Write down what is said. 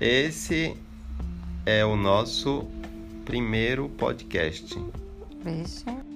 Esse é o nosso primeiro podcast. Vixe.